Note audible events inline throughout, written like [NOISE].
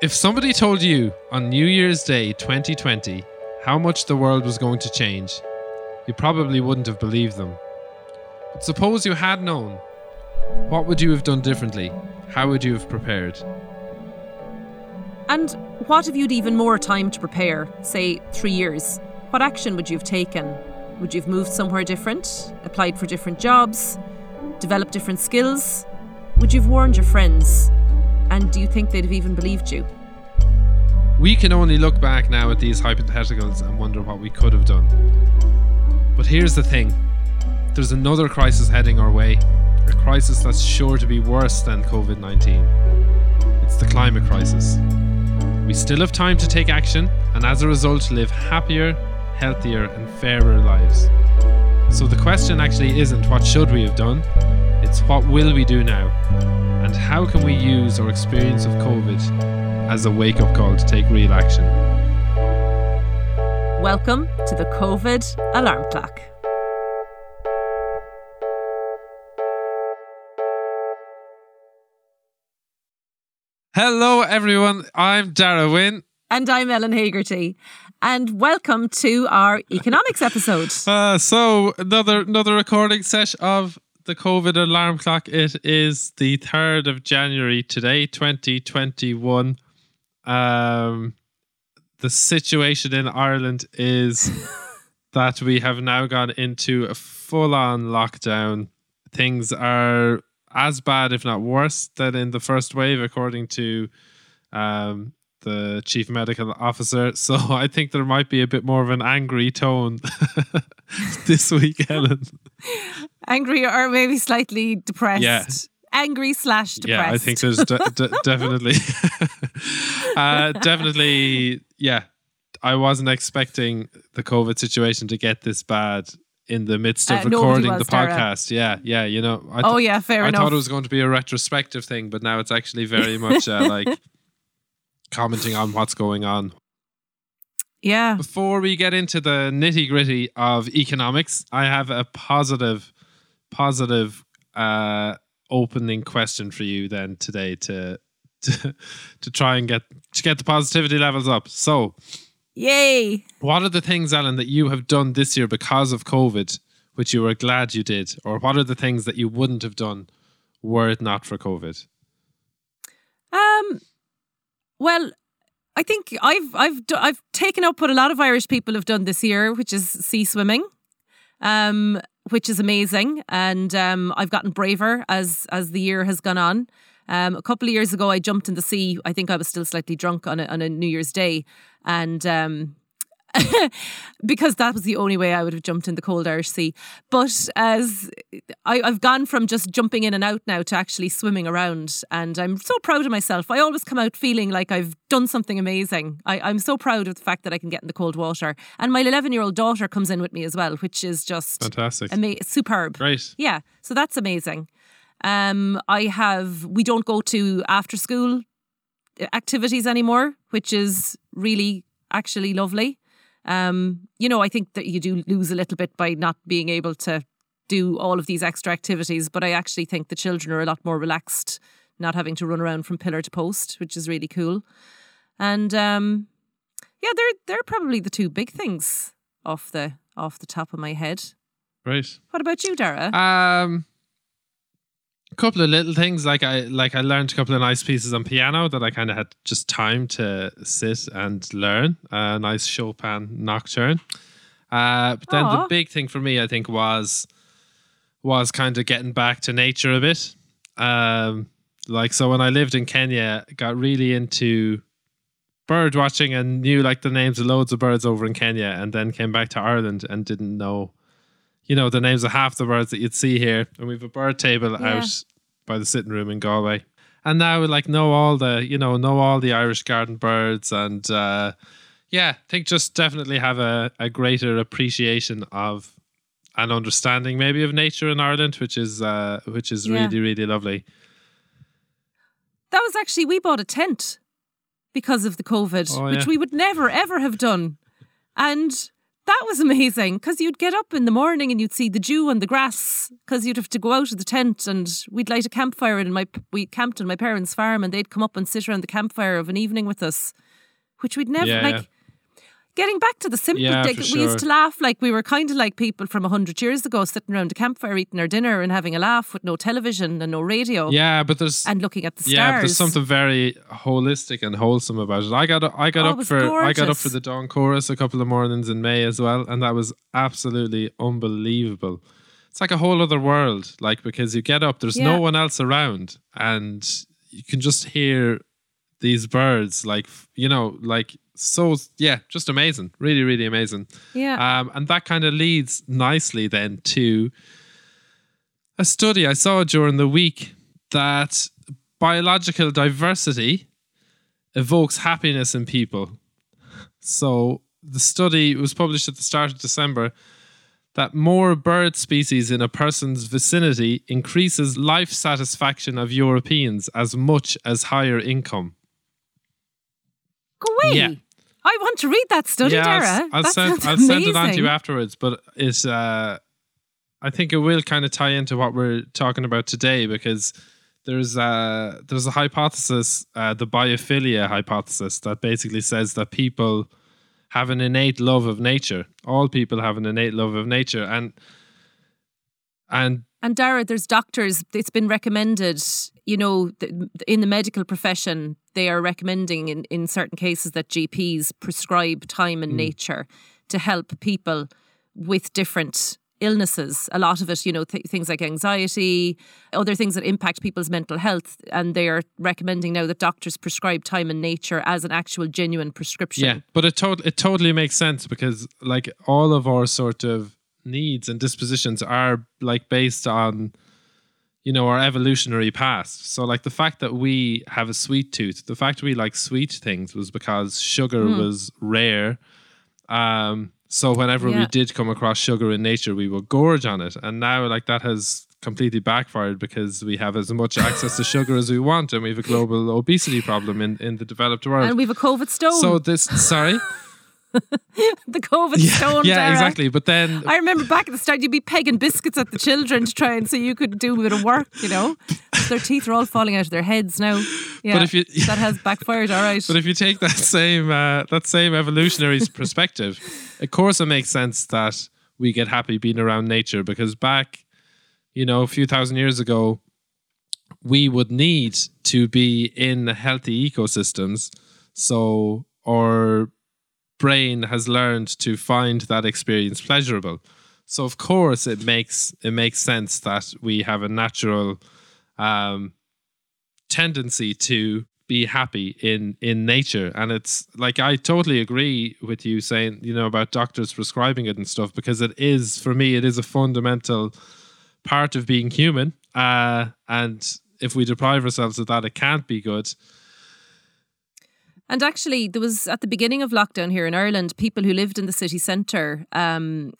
If somebody told you on New Year's Day 2020 how much the world was going to change, you probably wouldn't have believed them. But suppose you had known, what would you have done differently? How would you have prepared? And what if you'd even more time to prepare, say three years? What action would you have taken? Would you have moved somewhere different, applied for different jobs, developed different skills? Would you have warned your friends? And do you think they'd have even believed you? We can only look back now at these hypotheticals and wonder what we could have done. But here's the thing there's another crisis heading our way, a crisis that's sure to be worse than COVID 19. It's the climate crisis. We still have time to take action and as a result live happier, healthier, and fairer lives. So the question actually isn't what should we have done, it's what will we do now? And how can we use our experience of COVID as a wake up call to take real action? Welcome to the COVID alarm clock. Hello, everyone. I'm Darragh Wynn. And I'm Ellen Hagerty. And welcome to our economics episode. [LAUGHS] Uh, so another another recording session of the COVID alarm clock. It is the third of January today, 2021. Um, the situation in Ireland is [LAUGHS] that we have now gone into a full on lockdown. Things are as bad, if not worse, than in the first wave, according to um, the chief medical officer. [LAUGHS] So I think there might be a bit more of an angry tone [LAUGHS] this week, [LAUGHS] Ellen. Angry or maybe slightly depressed. Yeah. Angry slash depressed. Yeah, I think there's de- de- definitely, uh, definitely, yeah. I wasn't expecting the COVID situation to get this bad in the midst of Uh, recording was, the podcast. Yeah, yeah, you know. I Oh, yeah, fair I enough. thought it was going to be a retrospective thing, but now it's actually very much uh, like commenting on what's going on. yeah. Before we get into the nitty gritty of economics, I have a positive, positive uh, opening question for you then today to [LAUGHS] to to try and get to get the positivity levels up. So, Yay. what are the things, Ellen, that you have done this year because of COVID, which you were glad you did, or what are the things that you wouldn't have done were it not for COVID? Um. Well, I think I've I've I've taken up what a lot of Irish people have done this year, which is sea swimming, um, which is amazing, and um, I've gotten braver as as the year has gone on. Um, a couple of years ago, I jumped in the sea. I think I was still slightly drunk on a, on a New Year's Day, and um, [LAUGHS] because that was the only way I would have jumped in the cold Irish Sea. But as I, I've gone from just jumping in and out now to actually swimming around, and I'm so proud of myself. I always come out feeling like I've done something amazing. I, I'm so proud of the fact that I can get in the cold water, and my 11 year old daughter comes in with me as well, which is just Fantastic. ama- superb. Great. Yeah, so that's amazing. Um, I have we don't go to after school activities anymore, which is really actually lovely. Um, you know, I think that you do lose a little bit by not being able to do all of these extra activities, but I actually think the children are a lot more relaxed, not having to run around from pillar to post, which is really cool. And um, yeah, they're they're probably the two big things off the off the top of my head. Great. What about you, Darragh? Um, a couple of little things like I like I learned a couple of nice pieces on piano that I kind of had just time to sit and learn. A nice Chopin nocturne. Uh, but then the big thing for me, I think, was was kind of getting back to nature a bit. Um, like so, when I lived in Kenya, got really into bird watching and knew like the names of loads of birds over in Kenya, and then came back to Ireland and didn't know you know, the names of half the birds that you'd see here. And we have a bird table Yeah. out by the sitting room in Galway. And now we like know all the, you know, know all the Irish garden birds and uh yeah, I think just definitely have a, a greater appreciation of an understanding maybe of nature in Ireland, which is uh which is Yeah. really, really lovely. That was actually we bought a tent because of the COVID, Oh, which yeah. we would never ever have done. And that was amazing because you'd get up in the morning and you'd see the dew on the grass because you'd have to go out of the tent and we'd light a campfire and my we camped on my parents' farm and they'd come up and sit around the campfire of an evening with us, which we'd never Yeah, like. yeah. Getting back to the simple, Yeah, for we used to laugh like we were kind of like people from a hundred years ago, sitting around a campfire eating our dinner and having a laugh with no television and no radio Yeah, but there's and looking at the stars. yeah, but there's something very holistic and wholesome about it. I got I got Oh, up for I got up for the dawn chorus a couple of mornings in May as well, and that was absolutely unbelievable. It's like a whole other world, like because you get up, there's Yeah. no one else around, and you can just hear these birds, like you know, like so yeah, just amazing, really, really amazing. yeah. Um, and that kind of leads nicely then to a study I saw during the week that biological diversity evokes happiness in people. So the study was published at the start of December that more bird species in a person's vicinity increases life satisfaction of Europeans as much as higher income. Go away. yeah. I want to read that study, I'll, Darragh. s- I'll send I'll send it on to you afterwards, but it's uh I think it will kind of tie into what we're talking about today because there's a there's a hypothesis, uh, the biophilia hypothesis, that basically says that people have an innate love of nature. All people have an innate love of nature, and and And Darragh, there's doctors. It's been recommended. You know, in the medical profession, they are recommending in, in certain cases that GPs prescribe time and mm. nature to help people with different illnesses. A lot of it, you know, th- things like anxiety, other things that impact people's mental health, and they are recommending now that doctors prescribe time and nature as an actual genuine prescription. Yeah, but it tot- it totally makes sense because like all of our sort of needs and dispositions are like based on you know our evolutionary past. So like the fact that we have a sweet tooth, the fact we like sweet things was because sugar Hmm. was rare. Um so whenever we did come across sugar in nature, we would gorge on it. And now like that has completely backfired because we have as much access to sugar as we want and we have a global obesity problem in, in the developed world. And we've a COVID stone. So this, sorry, [LAUGHS] [LAUGHS] the COVID stone. yeah, Darragh. exactly. But then, I remember back at the start, you'd be pegging biscuits at the children to try and so you could do a bit of work, you know. Their teeth are all falling out of their heads now. Yeah, if you- that has backfired, all right. [LAUGHS] but if you take that same uh, that same evolutionary perspective, of course, it makes sense that we get happy being around nature because back, you know, a few thousand years ago, we would need to be in healthy ecosystems. So our brain has learned to find that experience pleasurable. So of course it makes it makes sense that we have a natural um, tendency to be happy in in nature. And it's like I totally agree with you saying you know about doctors prescribing it and stuff because it is for me it is a fundamental part of being human. Uh and if we deprive ourselves of that it can't be good And actually, there was at the beginning of lockdown here in Ireland, people who lived in the city centre um,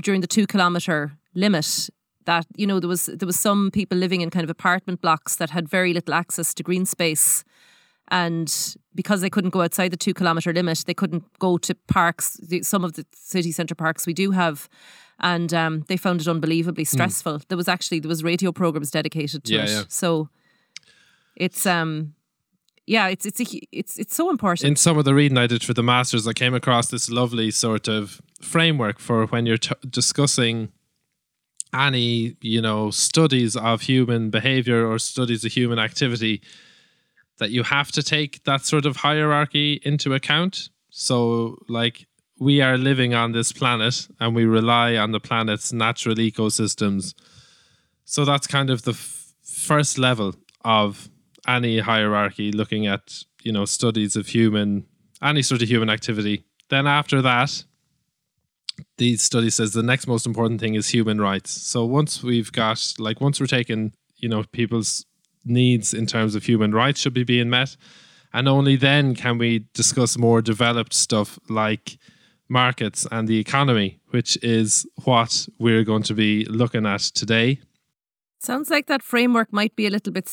during the two kilometre limit. That you know, there was there was some people living in kind of apartment blocks that had very little access to green space, and because they couldn't go outside the two kilometre limit, they couldn't go to parks. the- Some of the city centre parks we do have. And um, they found it unbelievably stressful. There was actually there was radio programs dedicated to Yeah, it. yeah. So it's um yeah, it's it's a, it's it's so important. in some of the reading I did for the masters, I came across this lovely sort of framework for when you're t- discussing any, you know, studies of human behavior or studies of human activity, that you have to take that sort of hierarchy into account. So, like, we are living on this planet and we rely on the planet's natural ecosystems. So that's kind of the f- first level of any hierarchy, looking at you know studies of human any sort of human activity. Then after that, the study says the next most important thing is human rights. So once we've got like once we're taking you know people's needs in terms of human rights should be being met, and only then can we discuss more developed stuff like markets and the economy, which is what we're going to be looking at today. Sounds like that framework might be a little bit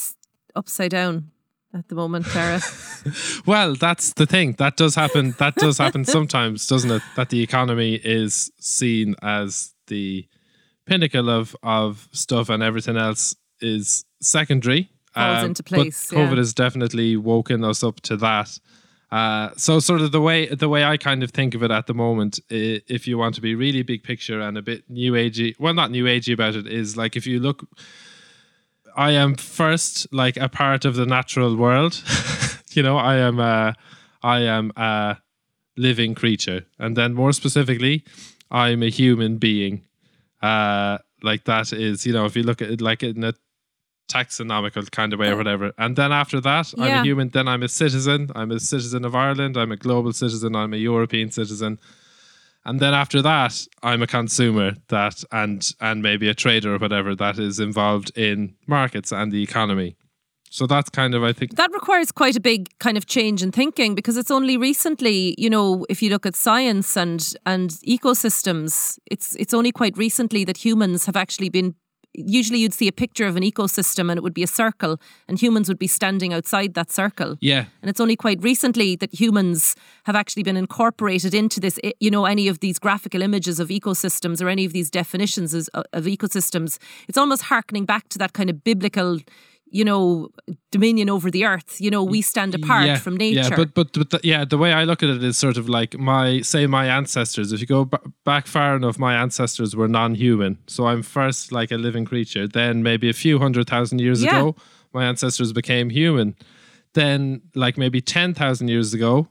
upside down. at the moment, Darragh. [LAUGHS] Well, that's the thing. That does happen. That does happen sometimes, doesn't it? That the economy is seen as the pinnacle of of stuff, and everything else is secondary. Falls Um, into but place, yeah. COVID has definitely woken us up to that. Uh, so, sort of the way the way I kind of think of it at the moment, if you want to be really big picture and a bit new agey, well, not new agey about it, is like if you look I am first like a part of the natural world. [LAUGHS] you know, I am a, I am a living creature, and then more specifically, I'm a human being. Uh, like that is, you know, if you look at it like in a taxonomical kind of way or whatever, and then after that, I'm a human. Then I'm a citizen. I'm a citizen of Ireland. I'm a global citizen. I'm a European citizen. And then after that, I'm a consumer that and and maybe a trader or whatever that is involved in markets and the economy. So that's kind of I think that requires quite a big kind of change in thinking because it's only recently, you know, if you look at science and and ecosystems, it's it's only quite recently that humans have actually been usually you'd see a picture of an ecosystem and it would be a circle and humans would be standing outside that circle. yeah. And it's only quite recently that humans have actually been incorporated into this, you know, any of these graphical images of ecosystems or any of these definitions uh, of ecosystems. It's almost harkening back to that kind of biblical, you know, dominion over the earth. You know, we stand apart yeah, from nature. Yeah, but but, but the, yeah, the way I look at it is sort of like my say my ancestors. If you go b- back far enough, my ancestors were non-human. So I'm first like a living creature. Then maybe a few hundred thousand years Yeah. ago, my ancestors became human. Then like maybe ten thousand years ago,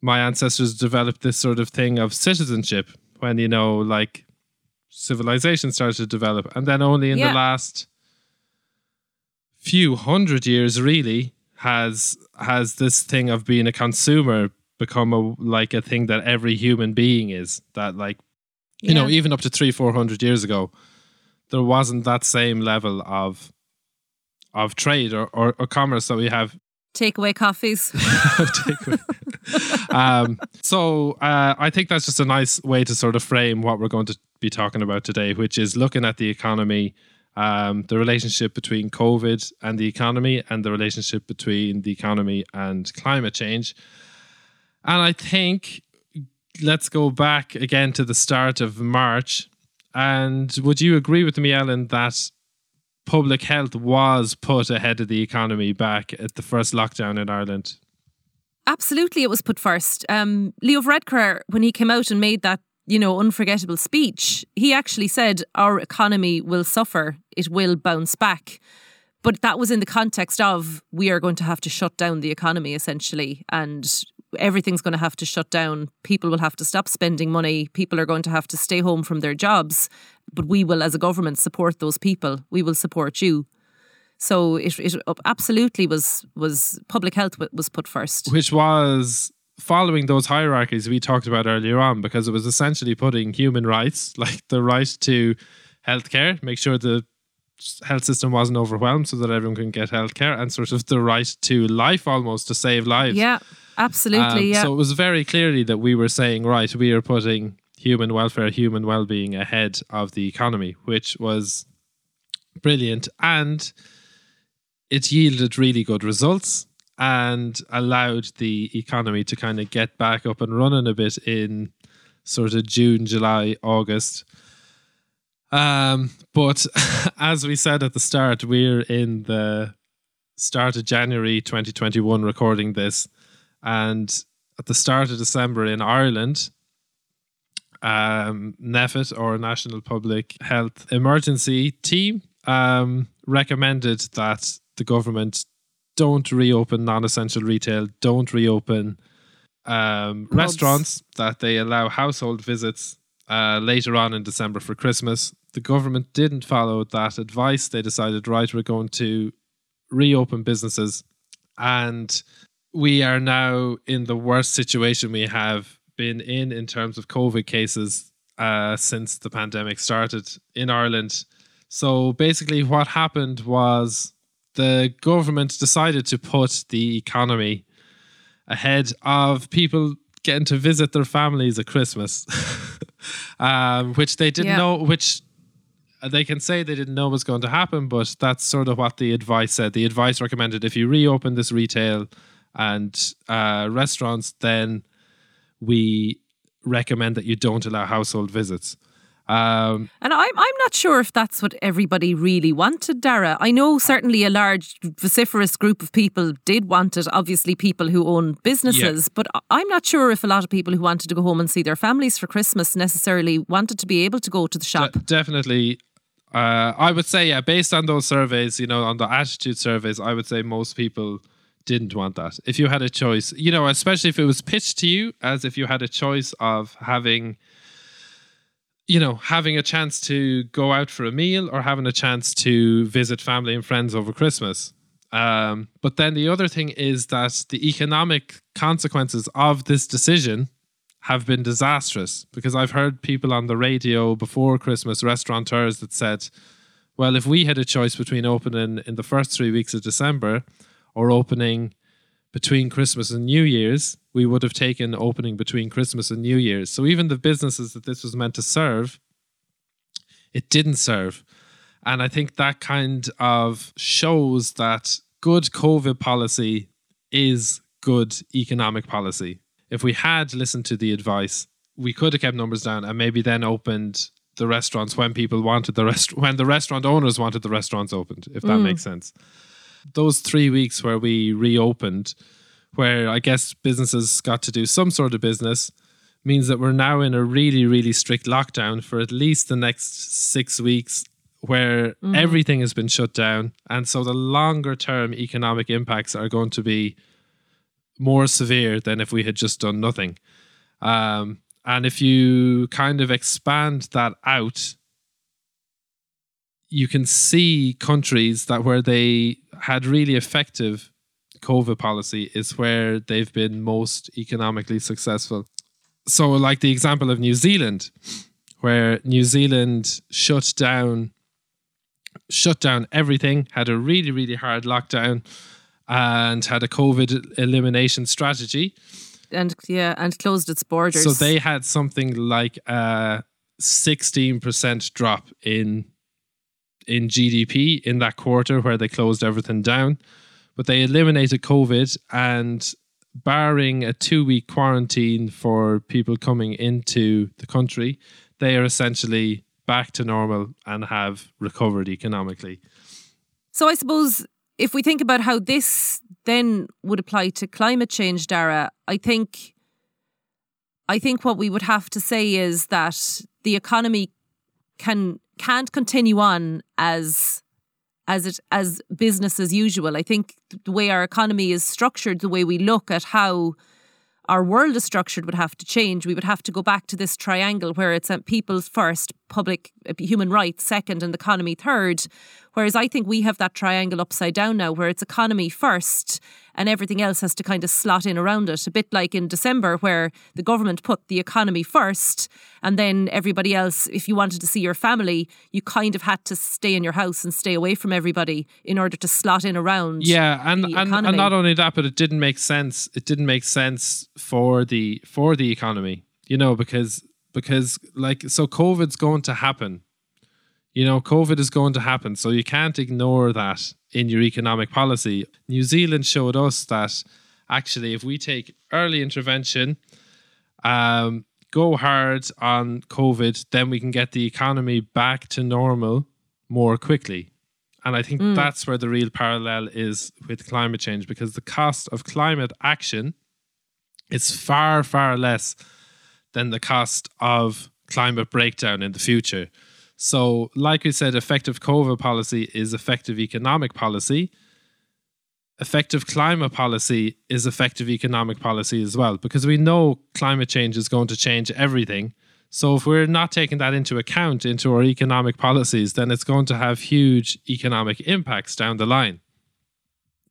my ancestors developed this sort of thing of citizenship when you know like civilization started to develop, and then only in Yeah. the last few hundred years really has has this thing of being a consumer become a like a thing that every human being is that like you know even up to three four hundred years ago there wasn't that same level of of trade or, or, or commerce that we have. Takeaway coffees. [LAUGHS] um, so uh, I think that's just a nice way to sort of frame what we're going to be talking about today, which is looking at the economy, um, the relationship between COVID and the economy, and the relationship between the economy and climate change. And I think let's go back again to the start of March. And would you agree with me, Ellen, that public health was put ahead of the economy back at the first lockdown in Ireland? Absolutely, it was put first. Um, Leo Varadkar, when he came out and made that, you know, unforgettable speech, he actually said our economy will suffer, it will bounce back. But that was in the context of we are going to have to shut down the economy essentially, and everything's going to have to shut down. People will have to stop spending money. People are going to have to stay home from their jobs. But we will, as a government, support those people. We will support you. So it, it absolutely was was public health was put first. which was following those hierarchies we talked about earlier on because it was essentially putting human rights [LAUGHS] like the right to healthcare make sure the health system wasn't overwhelmed so that everyone can get healthcare and sort of the right to life almost to save lives Yeah, absolutely. Um, yeah. so it was very clearly that we were saying right we are putting human welfare human well-being ahead of the economy which was brilliant and it yielded really good results and allowed the economy to kind of get back up and running a bit in sort of June, July, August. Um, but [LAUGHS] as we said at the start, we're in the start of January 2021 recording this. And at the start of December in Ireland, um, NPHET or National Public Health Emergency Team um, recommended that the government don't reopen non-essential retail, don't reopen um, restaurants, that they allow household visits uh, later on in December for Christmas. The government didn't follow that advice. They decided, right, we're going to reopen businesses, and we are now in the worst situation we have been in in terms of COVID cases uh, since the pandemic started in Ireland. So basically, what happened was the government decided to put the economy ahead of people getting to visit their families at Christmas, [LAUGHS] um, which they didn't Yeah. know, which they can say they didn't know was going to happen, but that's sort of what the advice said. The advice recommended if you reopen this retail and uh, restaurants, then we recommend that you don't allow household visits. Um, And I'm I'm not sure if that's what everybody really wanted, Darragh. I know certainly a large vociferous group of people did want it, obviously people who own businesses, but I- I'm not sure if a lot of people who wanted to go home and see their families for Christmas necessarily wanted to be able to go to the shop. de- definitely. Uh, I would say, yeah, based on those surveys, you know, on the attitude surveys, I would say most people didn't want that. If you had a choice, you know, especially if it was pitched to you as if you had a choice of having, you know, having a chance to go out for a meal or having a chance to visit family and friends over Christmas. Um, but then the other thing is that the economic consequences of this decision have been disastrous because I've heard people on the radio before Christmas, restaurateurs that said, well, if we had a choice between opening in the first three weeks of December or opening between Christmas and New Year's, we would have taken opening between Christmas and New Year's. So even the businesses that this was meant to serve, it didn't serve. And I think that kind of shows that good COVID policy is good economic policy. If we had listened to the advice, we could have kept numbers down and maybe then opened the restaurants when people wanted the rest [LAUGHS] when the restaurant owners wanted the restaurants opened, if that mm. makes sense. Those three weeks where we reopened, where I guess businesses got to do some sort of business, means that we're now in a really, really strict lockdown for at least the next six weeks where everything has been shut down. And so the longer term economic impacts are going to be more severe than if we had just done nothing. Um, and if you kind of expand that out, you can see countries that where they had really effective COVID policy is where they've been most economically successful. So, like the example of New Zealand, where New Zealand shut down, shut down everything, had a really, really hard lockdown, and had a COVID elimination strategy. And yeah, and closed its borders. So they had something like a sixteen percent drop in in GDP in that quarter where they closed everything down. But they eliminated COVID and barring a two week quarantine for people coming into the country, they are essentially back to normal and have recovered economically. So I suppose if we think about how this then would apply to climate change, Darragh, I think I think what we would have to say is that the economy can can't continue on as as it as business as usual. I think the way our economy is structured, the way we look at how our world is structured would have to change. We would have to go back to this triangle where it's uh, people's first, public uh, human rights second, and the economy third. Whereas I think we have that triangle upside down now, where it's economy first and everything else has to kind of slot in around it. A bit like in December, where the government put the economy first, and then everybody else, if you wanted to see your family, you kind of had to stay in your house and stay away from everybody in order to slot in around. Yeah, and, and and not only that, but it didn't make sense. It didn't make sense for the for the economy, you know, because because like so COVID's going to happen. You know, COVID is going to happen, so you can't ignore that in your economic policy. New Zealand showed us that actually, if we take early intervention, um, go hard on COVID, then we can get the economy back to normal more quickly. And I think that's where the real parallel is with climate change because the cost of climate action is far, far less than the cost of climate breakdown in the future. So, like we said, effective COVID policy is effective economic policy. Effective climate policy is effective economic policy as well, because we know climate change is going to change everything. So, if we're not taking that into account into our economic policies, then it's going to have huge economic impacts down the line.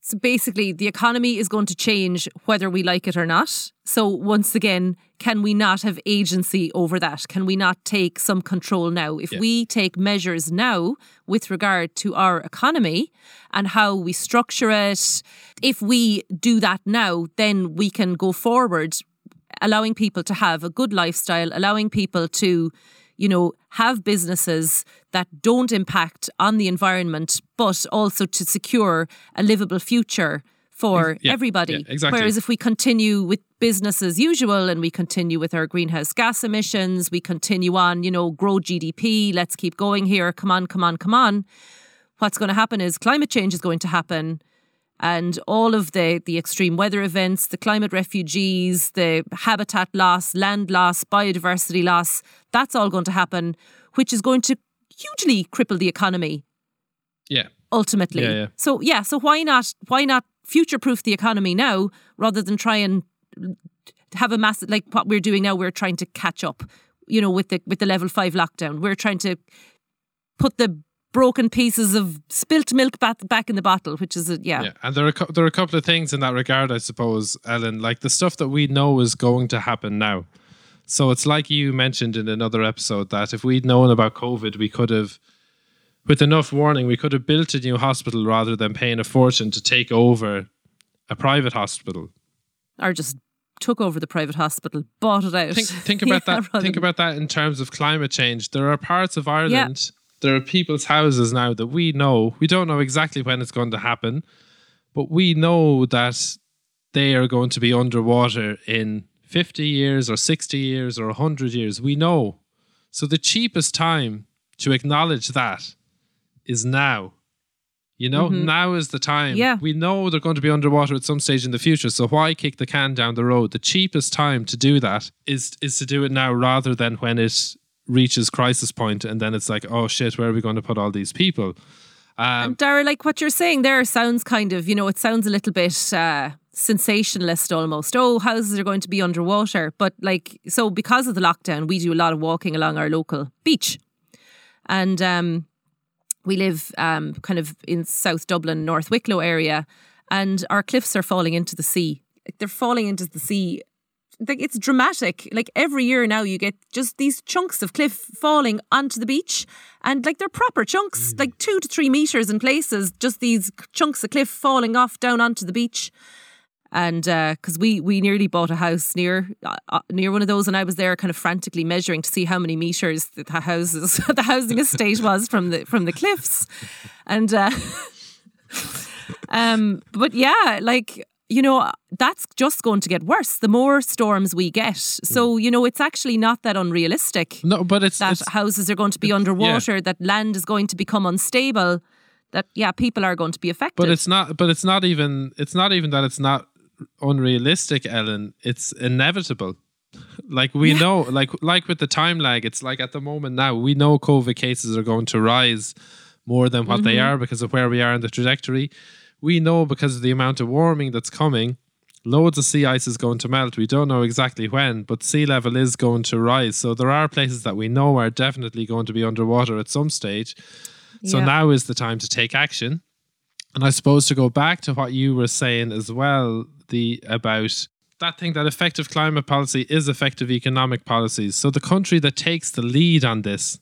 So basically, the economy is going to change whether we like it or not. So, once again, can we not have agency over that? Can we not take some control now? If Yeah. we take measures now with regard to our economy and how we structure it, if we do that now, then we can go forward, allowing people to have a good lifestyle, allowing people to you know, have businesses that don't impact on the environment, but also to secure a livable future for Yeah, everybody. yeah, exactly. Whereas if we continue with business as usual and we continue with our greenhouse gas emissions, we continue on, you know, grow GDP, let's keep going here, come on, come on, come on. What's going to happen is climate change is going to happen and all of the the extreme weather events, the climate refugees, the habitat loss, land loss, biodiversity loss, that's all going to happen, which is going to hugely cripple the economy Yeah. ultimately. Yeah, yeah. So yeah, so why not why not future proof the economy now rather than try and have a massive like what we're doing now, we're trying to catch up, you know, with the with the level five lockdown. We're trying to put the broken pieces of spilt milk back back in the bottle, which is a, yeah. Yeah, and there are a there are a couple of things in that regard, I suppose, Ellen. Like the stuff that we know is going to happen now. So it's like you mentioned in another episode that if we'd known about COVID, we could have, with enough warning, we could have built a new hospital rather than paying a fortune to take over a private hospital. Or just took over the private hospital, bought it out. Think think [LAUGHS] about Yeah, that. Think about that in terms of climate change. There are parts of Ireland. There are people's houses now that we know. We don't know exactly when it's going to happen, but we know that they are going to be underwater in 50 years or 60 years or 100 years. We know. So the cheapest time to acknowledge that is now. You know, mm-hmm. now is the time. Yeah. We know they're going to be underwater at some stage in the future. So why kick the can down the road? The cheapest time to do that is is to do it now rather than when it reaches crisis point and then it's like, oh shit, where are we going to put all these people? Um, Darragh, like what you're saying there sounds kind of, you know, it sounds a little bit uh, sensationalist almost. Oh, houses are going to be underwater. But like, so because of the lockdown, we do a lot of walking along our local beach. And um, we live um, kind of in South Dublin, North Wicklow area, and our cliffs are falling into the sea. They're falling into the sea. Like it's dramatic. Like every year now, you get just these chunks of cliff falling onto the beach, and like they're proper chunks, like two to three meters in places. Just these chunks of cliff falling off down onto the beach and because we we nearly bought a house near uh, uh, near one of those, and I was there kind of frantically measuring to see how many meters the the houses [LAUGHS] the housing estate was from the from the cliffs, and uh, [LAUGHS] um, but yeah, like you know that's just going to get worse the more storms we get. So mm. you know it's actually not that unrealistic no, but it's, that it's houses are going to be underwater, that land is going to become unstable, that yeah, people are going to be affected. but it's not but it's not even it's not even that it's not unrealistic ellen. It's inevitable. [LAUGHS] Like we know like like with the time lag it's like at the moment now we know covid cases are going to rise more than what they mm-hmm. are because of where we are in the trajectory we know because of the amount of warming that's coming loads of sea ice is going to melt we don't know exactly when but sea level is going to rise so there are places that we know are definitely going to be underwater at some stage so Yeah. now is the time to take action and I suppose to go back to what you were saying as well, the about that thing that effective climate policy is effective economic policies. So the country that takes the lead on this,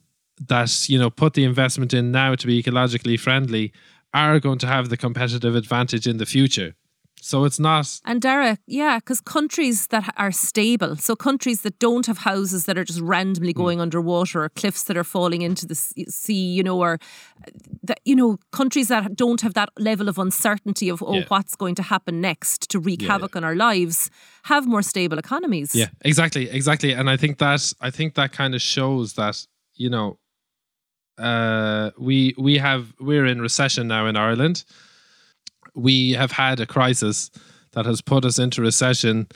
that you know put the investment in now to be ecologically friendly, are going to have the competitive advantage in the future. So it's not And Darragh, yeah, because countries that are stable, so countries that don't have houses that are just randomly Hmm. going underwater or cliffs that are falling into the sea, you know, or that you know, countries that don't have that level of uncertainty of oh, Yeah. what's going to happen next to wreak Yeah, havoc on our lives, have more stable economies. Yeah, exactly, exactly. And I think that I think that kind of shows that you know, uh, we we have we're in recession now in Ireland. We have had a crisis that has put us into recession,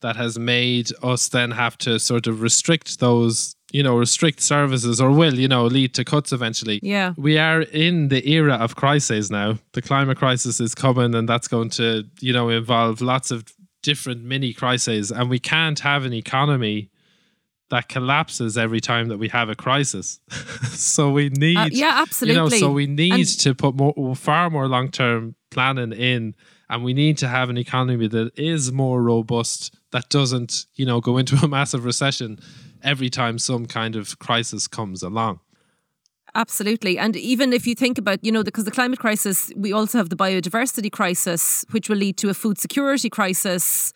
that has made us then have to sort of restrict those, you know, restrict services, or will you know lead to cuts eventually. Yeah. We are in the era of crises now. The climate crisis is coming, and that's going to, you know, involve lots of different mini crises. And we can't have an economy that collapses every time that we have a crisis. [LAUGHS] so we need, Uh, yeah, absolutely. you know, so we need And- to put more, far more long term planning in, and we need to have an economy that is more robust, that doesn't, you know, go into [LAUGHS] a massive recession every time some kind of crisis comes along. Absolutely. And even if you think about, you know, because the climate crisis, we also have the biodiversity crisis, which will lead to a food security crisis.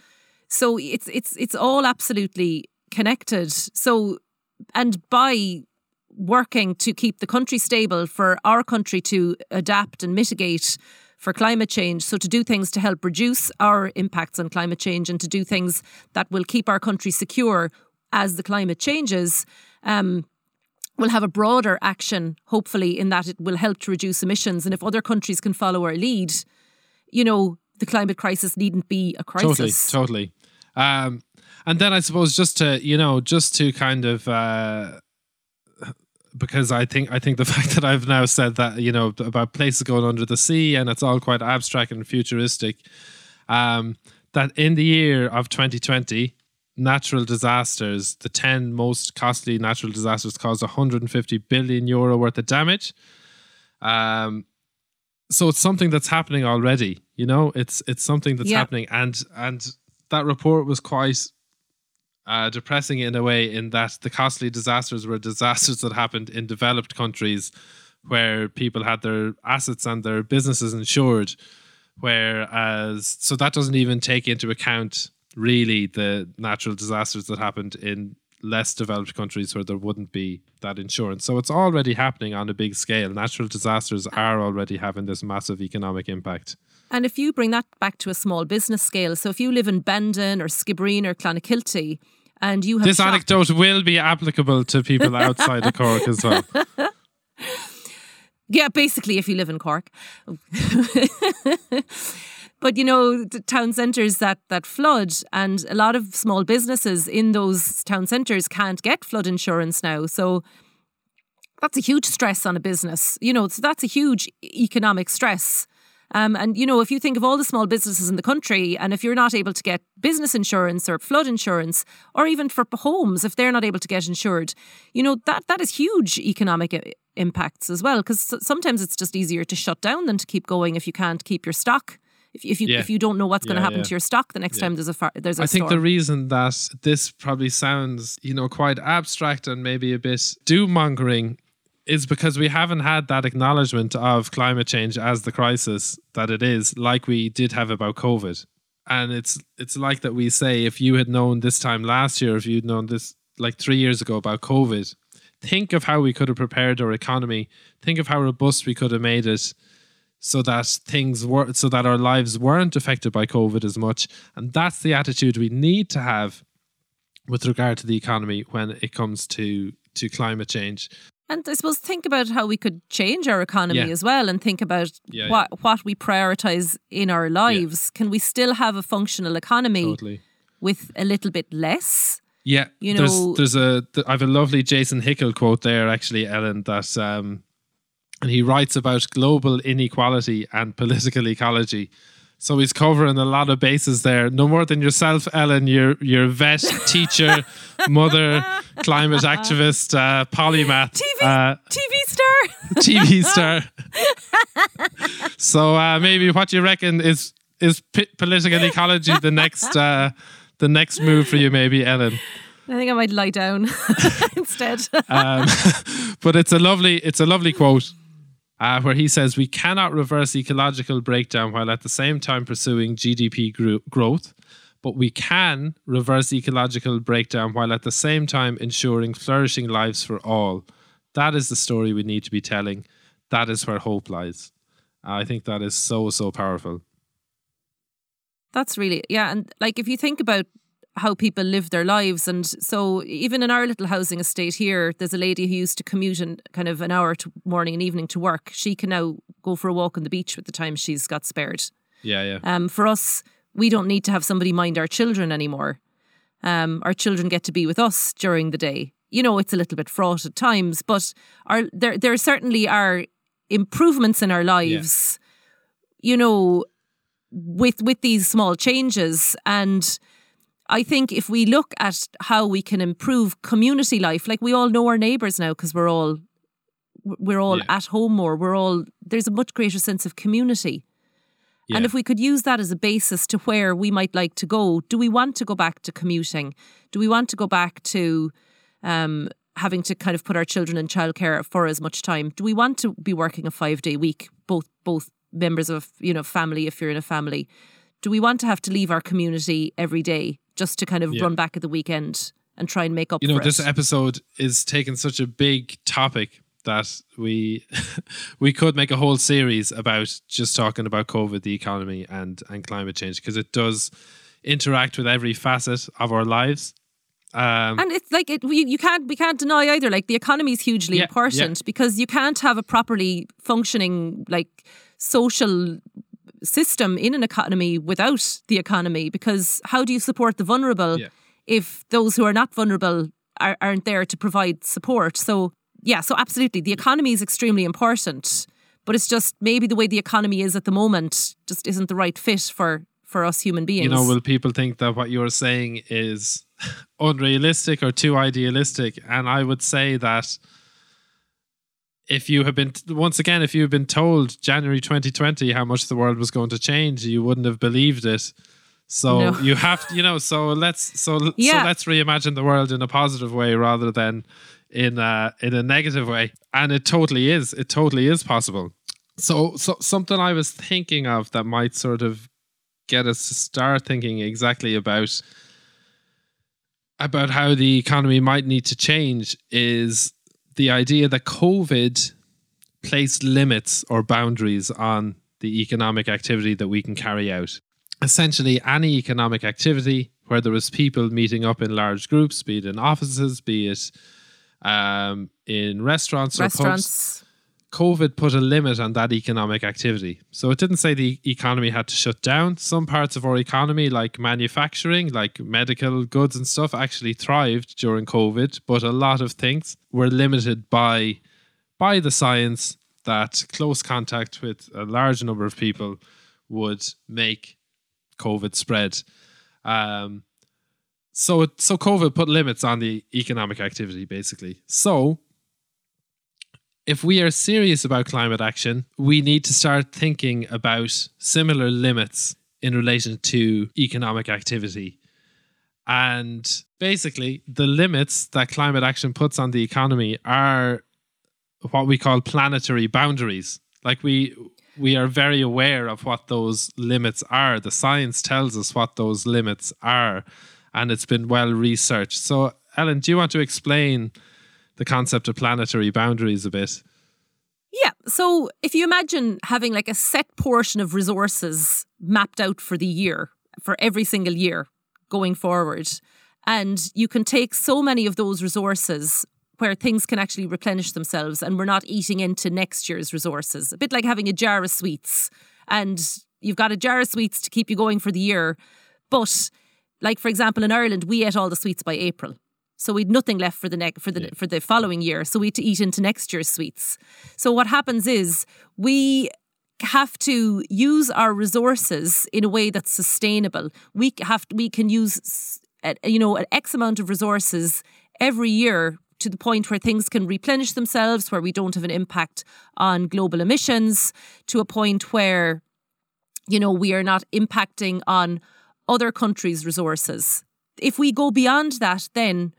So it's it's it's all absolutely connected. So and by working to keep the country stable, for our country to adapt and mitigate for climate change. So, to do things to help reduce our impacts on climate change and to do things that will keep our country secure as the climate changes. Um, We'll have a broader action, hopefully, in that it will help to reduce emissions. And if other countries can follow our lead, you know, the climate crisis needn't be a crisis. Totally, totally. Um, and then I suppose just to, you know, just to kind of uh, because I think I think the [LAUGHS] fact that I've now said that you know about places going under the sea and it's all quite abstract and futuristic. Um, that in the year of 2020, natural disasters, the 10 most costly natural disasters, caused 150 billion euro worth of damage. Um, so it's something that's happening already. You know, it's it's something that's yeah. happening, and and that report was quite uh, depressing in a way in that the costly disasters were disasters that happened in developed countries where people had their assets and their businesses insured whereas so that doesn't even take into account really the natural disasters that happened in less developed countries where there wouldn't be that insurance. So it's already happening on a big scale. Natural disasters are already having this massive economic impact. And if you bring that back to a small business scale, so if you live in Bandon or Skibbereen or Clonakilty, and you have this anecdote will be applicable to people [LAUGHS] outside of Cork as well. [LAUGHS] Yeah, basically, if you live in Cork. [LAUGHS] but you know, the town centres that that flood, and a lot of small businesses in those town centres can't get flood insurance now. So that's a huge stress on a business. You know, so that's a huge economic stress. Um, and you know, if you think of all the small businesses in the country, and if you're not able to get business insurance or flood insurance, or even for homes, if they're not able to get insured, you know that that is huge economic uh, impacts as well. Because sometimes it's just easier to shut down than to keep going if you can't keep your stock. If, if you yeah. if you don't know what's yeah, going to happen yeah. to your stock the next time there's a far, there's a I think storm. the reason that this probably sounds you know quite abstract and maybe a bit doom mongering is because we haven't had that acknowledgement of climate change as the crisis that it is, like we did have about COVID. And it's it's like that we say if you had known this time last year, if you'd known this like three years ago about COVID, think of how we could have prepared our economy. Think of how robust we could have made it so that things were so that our lives weren't affected by COVID as much. And that's the attitude we need to have with regard to the economy when it comes to to climate change. And I suppose think about how we could change our economy yeah. as well and think about yeah, what, yeah. what we prioritize in our lives. Can we still have a functional economy totally. with a little bit less? Yeah, you know, there's, there's a I have a lovely Jason Hickel quote there actually, Ellen, that um, and he writes about global inequality and political ecology. So he's covering a lot of bases there. No more than yourself, Ellen. You're you're vet, [LAUGHS] teacher, mother, climate activist, uh, polymath, TV, uh, TV star, [LAUGHS] TV star. [LAUGHS] so uh, maybe what you reckon is is p- political ecology the next uh, the next move for you, maybe, Ellen. I think I might lie down instead. um, but it's a lovely it's a lovely quote uh, where he says we cannot reverse ecological breakdown while at the same time pursuing GDP gro- growth, but we can reverse ecological breakdown while at the same time ensuring flourishing lives for all. That is the story we need to be telling. That is where hope lies. I think that is so, so powerful. That's really, yeah. And like, if you think about how people live their lives. And so, even in our little housing estate here, there's a lady who used to commute in kind of an hour to morning and evening to work. She can now go for a walk on the beach with the time she's got spared. Yeah, yeah. Um, for us, we don't need to have somebody mind our children anymore. Um, our children get to be with us during the day. You know, it's a little bit fraught at times, but our there there certainly are improvements in our lives. Yeah. You know, with with these small changes and I think if we look at how we can improve community life, like we all know our neighbours now because we're all we're all yeah. at home more. We're all there's a much greater sense of community. Yeah. And if we could use that as a basis to where we might like to go, do we want to go back to commuting? Do we want to go back to um, having to kind of put our children in childcare for as much time? Do we want to be working a five day week, both both members of you know family if you're in a family? Do we want to have to leave our community every day? Just to kind of yeah. run back at the weekend and try and make up You know, this it. episode is taking such a big topic that we [LAUGHS] we could make a whole series about just talking about COVID, the economy, and and climate change because it does interact with every facet of our lives. Um, and it's like it, we, you can't we can't deny either. Like the economy is hugely Yeah, important because you can't have a properly functioning like social system in an economy without the economy. Because how do you support the vulnerable Yeah. if those who are not vulnerable are, aren't there to provide support? So yeah, so absolutely, the economy is extremely important. But it's just maybe the way the economy is at the moment just isn't the right fit for for us human beings. you know, will people think that what you're saying is [LAUGHS] unrealistic or too idealistic? And I would say that if you have been, once again, if you have been told January 2020 how much the world was going to change, you wouldn't have believed it. So No. you have, you know, so let's so Yeah. so let's reimagine the world in a positive way rather than in a in a negative way. And it totally is. It totally is possible. So so something I was thinking of that might sort of get us to start thinking exactly about about how the economy might need to change is the idea that COVID placed limits or boundaries on the economic activity that we can carry out. Essentially, any economic activity where there was people meeting up in large groups, be it in offices, be it um, in restaurants, or pubs, restaurants. COVID put a limit on that economic activity. So it didn't say the economy had to shut down. Some parts of our economy, like manufacturing, like medical goods and stuff, actually thrived during COVID, but a lot of things were limited by by the science that close contact with a large number of people would make COVID spread. Um, so it, so COVID put limits on the economic activity, basically. So if we are serious about climate action, we need to start thinking about similar limits in relation to economic activity. And basically, the limits that climate action puts on the economy are what we call planetary boundaries. Like we we are very aware of what those limits are. The science tells us what those limits are, and it's been well researched. So, Ellen, do you want to explain the concept of planetary boundaries a bit? Yeah. So if you imagine having like a set portion of resources mapped out for the year, for every single year going forward, and you can take so many of those resources where things can actually replenish themselves and we're not eating into next year's resources. A bit like having a jar of sweets and you've got a jar of sweets to keep you going for the year. But like for example in Ireland we ate all the sweets by April. So we'd nothing left for the ne- for the for the following year. So we had to eat into next year's sweets. So what happens is we have to use our resources in a way that's sustainable. We have we can use you know an X amount of resources every year to the point where things can replenish themselves, where we don't have an impact on global emissions, to a point where you know we are not impacting on other countries' resources. If we go beyond that, then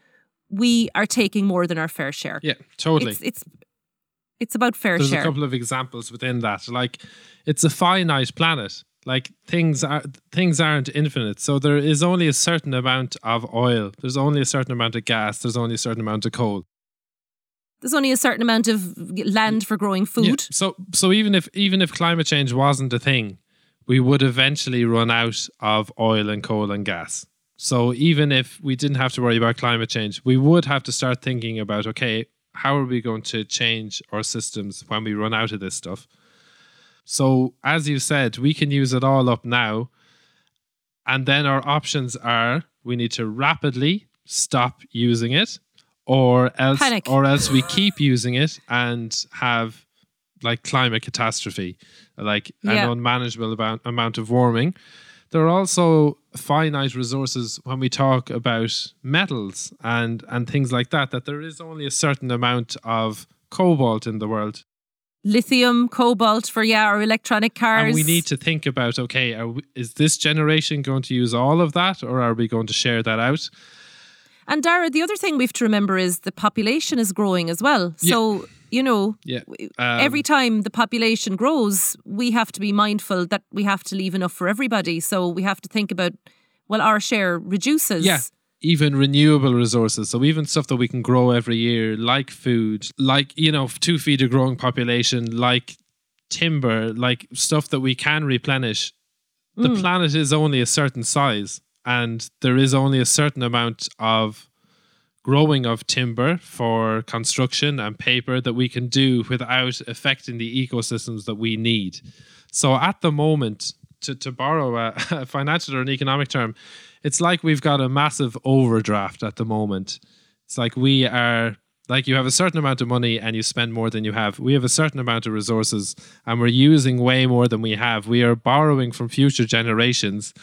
we are taking more than our fair share. Yeah, totally. It's it's it's about fair There's share. a couple of examples within that. Like it's a finite planet. Like things are things aren't infinite. So there is only a certain amount of oil. There's only a certain amount of gas. There's only a certain amount of coal. There's only a certain amount of land for growing Yeah, food. So so even if even if climate change wasn't a thing, we would eventually run out of oil and coal and gas. So even if we didn't have to worry about climate change, we would have to start thinking about okay, how are we going to change our systems when we run out of this stuff? So as you said, we can use it all up now. And then our options are we need to rapidly stop using it or else Panic. or else we keep using it and have like climate catastrophe, like Yeah. an unmanageable amount, amount of warming. There are also finite resources when we talk about metals and and things like that. That there is only a certain amount of cobalt in the world, Lithium, cobalt for yeah, our electronic cars. and we need to think about okay, are we, is this generation going to use all of that, or are we going to share that out? And Darragh, the other thing we have to remember is the population is growing as well. So you know, Yeah, Um, every time the population grows, we have to be mindful that we have to leave enough for everybody. So we have to think about well, our share reduces. Yeah. even renewable resources. So even stuff that we can grow every year, like food, like you know, to feed a growing population, like timber, like stuff that we can replenish. The planet is only a certain size, and there is only a certain amount of growing of timber for construction and paper that we can do without affecting the ecosystems that we need. So at the moment, to, to borrow a, [LAUGHS] a financial or an economic term, it's like we've got a massive overdraft at the moment. It's like we are like you have a certain amount of money and you spend more than you have. We have a certain amount of resources and we're using way more than we have. We are borrowing from future generations.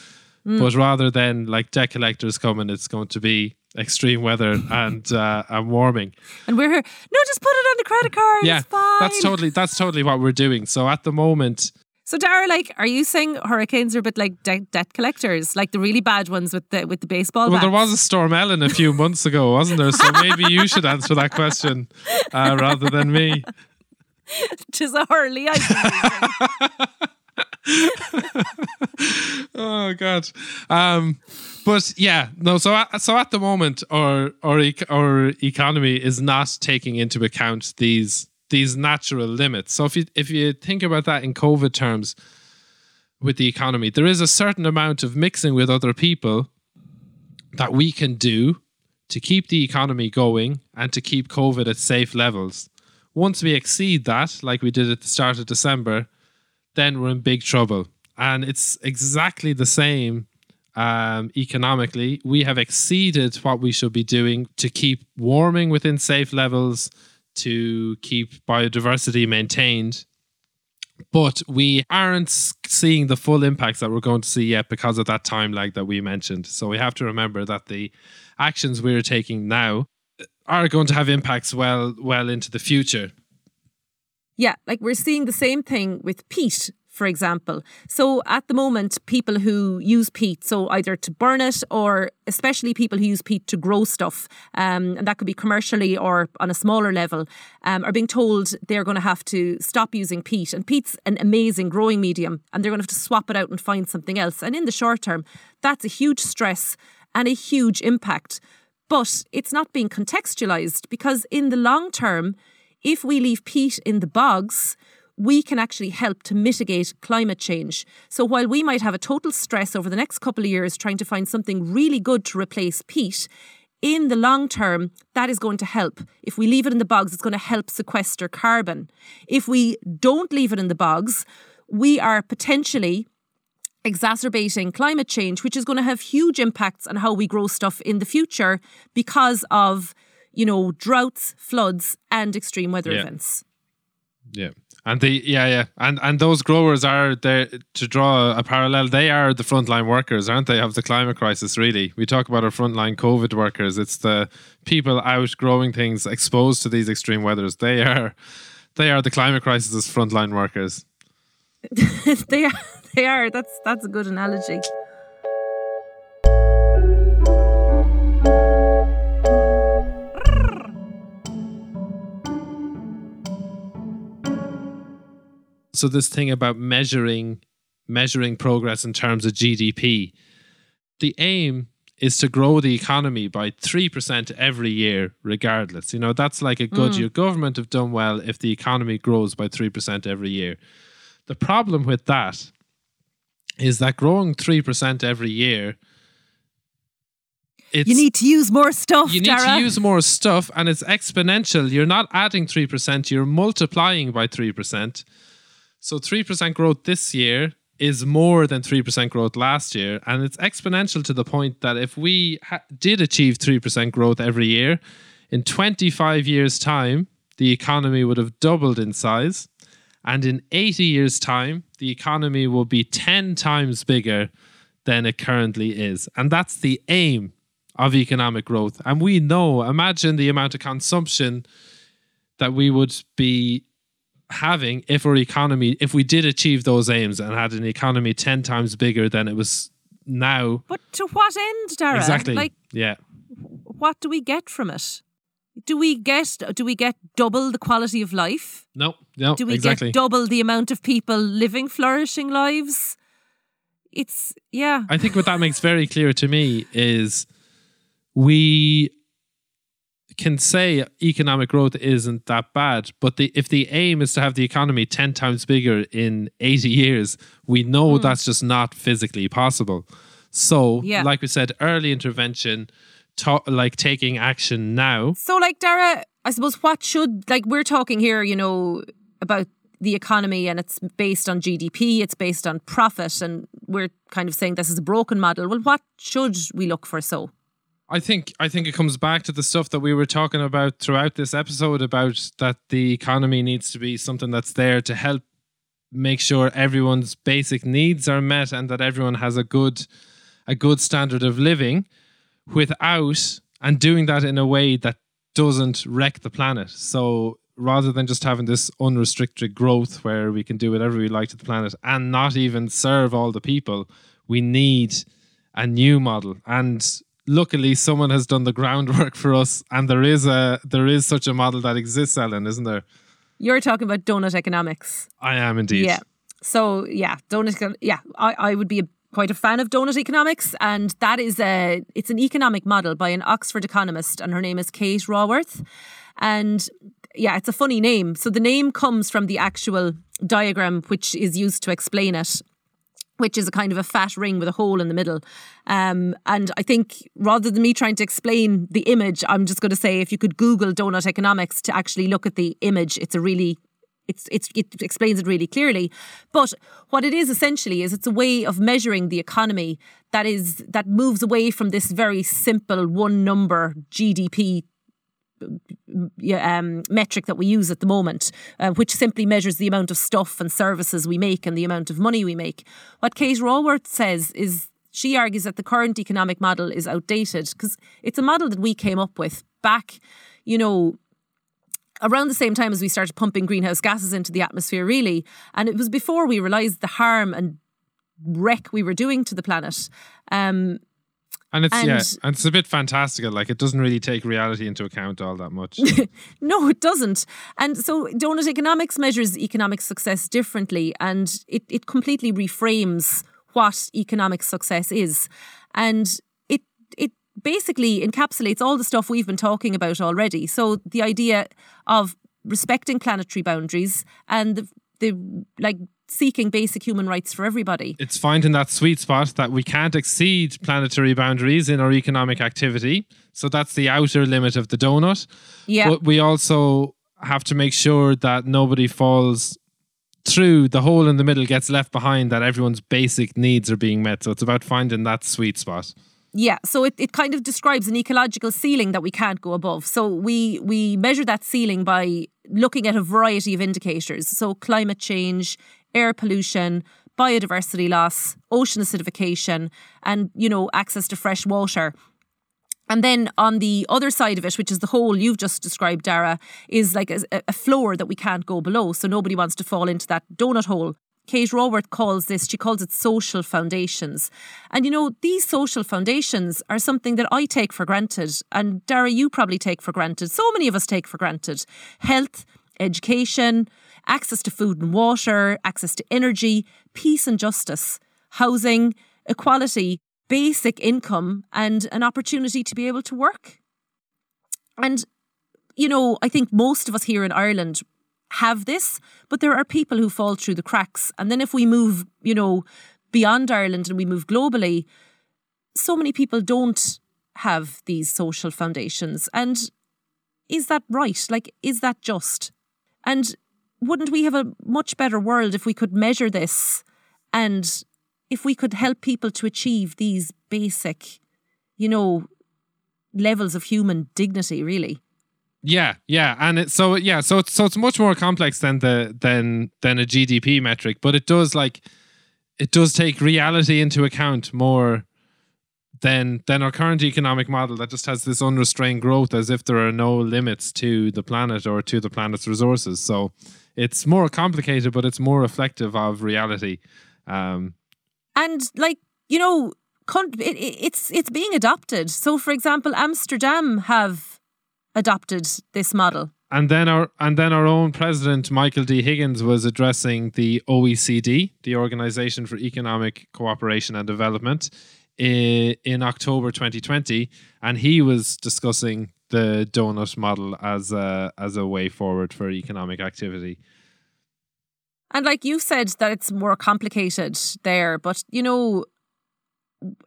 But rather than like debt collectors coming, it's going to be extreme weather [LAUGHS] and uh, and warming. And we're here. No, just put it on the credit card. Yeah, it's fine. that's totally that's totally what we're doing. So at the moment, So, Darragh, like, are you saying hurricanes are a bit like de- debt collectors, like the really bad ones with the with the baseball well, there was a storm Ellen a few months ago, wasn't there? So maybe you should answer that question uh, rather than me. [LAUGHS] Tis a hurley. I [LAUGHS] [LAUGHS] Oh God. Um, but yeah, no. So at, so at the moment, our our our economy is not taking into account these these natural limits. So if you if you think about that in COVID terms, with the economy, there is a certain amount of mixing with other people that we can do to keep the economy going and to keep COVID at safe levels. Once we exceed that, like we did at the start of December, then we're in big trouble. And it's exactly the same um, economically. We have exceeded what we should be doing to keep warming within safe levels, to keep biodiversity maintained. But we aren't seeing the full impacts that we're going to see yet because of that time lag that we mentioned. So we have to remember that the actions we're taking now are going to have impacts well well into the future. Yeah, like we're seeing the same thing with peat, for example. So at the moment, people who use peat, so either to burn it or especially people who use peat to grow stuff, um, and that could be commercially or on a smaller level, um, are being told they're going to have to stop using peat. And peat's an amazing growing medium, and they're going to have to swap it out and find something else. And in the short term, that's a huge stress and a huge impact. But it's not being contextualized because in the long term, if we leave peat in the bogs, we can actually help to mitigate climate change. So while we might have a total stress over the next couple of years trying to find something really good to replace peat, in the long term, that is going to help. If we leave it in the bogs, it's going to help sequester carbon. If we don't leave it in the bogs, we are potentially exacerbating climate change, which is going to have huge impacts on how we grow stuff in the future because of, you know, droughts, floods, and extreme weather Yeah. events. Yeah. And the yeah, yeah. And and those growers are there to draw a parallel, they are the frontline workers, aren't they, of the climate crisis, really. We talk about our frontline COVID workers. It's the people out growing things exposed to these extreme weathers. They are they are the climate crisis's frontline workers. [LAUGHS] they are. They are. That's that's a good analogy. So this thing about measuring measuring progress in terms of GDP, the aim is to grow the economy by 3% every year regardless. You know, that's like a good hmm. your government have done well if the economy grows by 3% every year. The problem with that is that growing 3% every year it's You need to use more stuff. you need Darragh. to use more stuff and it's exponential. You're not adding 3%, you're multiplying by 3%. So 3% growth this year is more than 3% growth last year. And it's exponential to the point that if we ha- did achieve 3% growth every year, in 25 years' time, the economy would have doubled in size. And in 80 years' time, the economy will be 10 times bigger than it currently is. And that's the aim of economic growth. And we know, imagine the amount of consumption that we would be having if our economy, if we did achieve those aims and had an economy 10 times bigger than it was now. But to what end, Darragh? Exactly. Like, yeah. what do we get from it? Do we get do we get double the quality of life? No, no, Do we exactly. get double the amount of people living flourishing lives? It's yeah. I think what that makes very clear to me is we can say economic growth isn't that bad, but the if the aim is to have the economy 10 times bigger in 80 years, we know hmm. that's just not physically possible. So, Yeah. like we said, early intervention, ta- like taking action now. So, like, Darragh, I suppose what should, like, we're talking here, you know, about the economy and it's based on GDP, it's based on profit, and we're kind of saying this is a broken model. Well, what should we look for so? I think I think it comes back to the stuff that we were talking about throughout this episode about that the economy needs to be something that's there to help make sure everyone's basic needs are met and that everyone has a good a good standard of living without and doing that in a way that doesn't wreck the planet. So rather than just having this unrestricted growth where we can do whatever we like to the planet and not even serve all the people, we need a new model. And luckily someone has done the groundwork for us and there is a there is such a model that exists, Ellen, isn't there? You're talking about doughnut economics. I am indeed. Yeah. So yeah, donut. Yeah, I, I would be a, quite a fan of doughnut economics, and that is a it's an economic model by an Oxford economist, and her name is Kate Raworth, and yeah, it's a funny name. So the name comes from the actual diagram which is used to explain it. Which is a kind of a fat ring with a hole in the middle. Um, and I think rather than me trying to explain the image, I'm just going to say if you could Google doughnut economics to actually look at the image, it's a really it's, it's, it explains it really clearly. But what it is essentially is it's a way of measuring the economy that is that moves away from this very simple one number GDP um, metric that we use at the moment, uh, which simply measures the amount of stuff and services we make and the amount of money we make. What Kate Raworth says is she argues that the current economic model is outdated because it's a model that we came up with back, you know, around the same time as we started pumping greenhouse gases into the atmosphere, really. And it was before we realised the harm and wreck we were doing to the planet. Um, And it's yeah, And- and it's a bit fantastical. Like it doesn't really take reality into account all that much. [LAUGHS] no, it doesn't. And so doughnut economics measures economic success differently and it, it completely reframes what economic success is. And it it basically encapsulates all the stuff we've been talking about already. So the idea of respecting planetary boundaries and the, the like seeking basic human rights for everybody. it's finding that sweet spot that we can't exceed planetary boundaries in our economic activity. So that's the outer limit of the donut. Yeah. But we also have to make sure that nobody falls through the hole in the middle gets left behind that everyone's basic needs are being met so it's about finding that sweet spot Yeah, so it, it kind of describes an ecological ceiling that we can't go above. So we we measure that ceiling by looking at a variety of indicators. So climate change, air pollution, biodiversity loss, ocean acidification, and you know, access to fresh water. And then on the other side of it, which is the hole you've just described, Darragh, is like a, a floor that we can't go below. So nobody wants to fall into that donut hole. Kate Raworth calls this, she calls it social foundations. And you know, these social foundations are something that I take for granted. And Darragh, you probably take for granted. So many of us take for granted. Health, education, access to food and water, access to energy, peace and justice, housing, equality, basic income, and an opportunity to be able to work. And, you know, I think most of us here in Ireland have this, but there are people who fall through the cracks. And then if we move, you know, beyond Ireland and we move globally, so many people don't have these social foundations. And is that right? Like, is that just? And wouldn't we have a much better world if we could measure this and if we could help people to achieve these basic, you know, levels of human dignity, really? yeah yeah and it so yeah so it's so it's much more complex than the than than a gdp metric but it does like it does take reality into account more than than our current economic model that just has this unrestrained growth as if there are no limits to the planet or to the planet's resources. So it's more complicated but it's more reflective of reality. Um and like you know con- it, it- it's it's being adopted. So for example amsterdam have adopted this model. And then our and then our own president Michael D. Higgins was addressing the OECD, the Organization for Economic Cooperation and Development, in, October 2020, and he was discussing the donut model as a as a way forward for economic activity. And like you said, that it's more complicated there, but you know,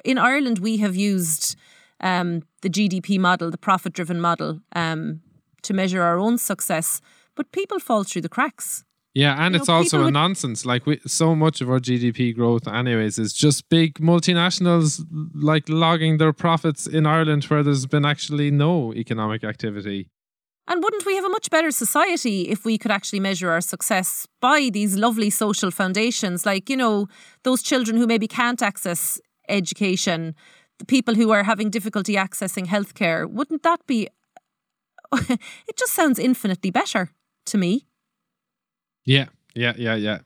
in Ireland we have used um, the GDP model, the profit-driven model, um, to measure our own success. But people fall through the cracks. Yeah, and You it's know, also a would- nonsense. Like we, so much of our GDP growth, anyways, is just big multinationals like logging their profits in Ireland, where there's been actually no economic activity. And wouldn't we have a much better society if we could actually measure our success by these lovely social foundations, like, you know, those children who maybe can't access education, the people who are having difficulty accessing healthcare? Wouldn't that be. [LAUGHS] it just sounds infinitely better to me. Yeah, yeah, yeah, yeah.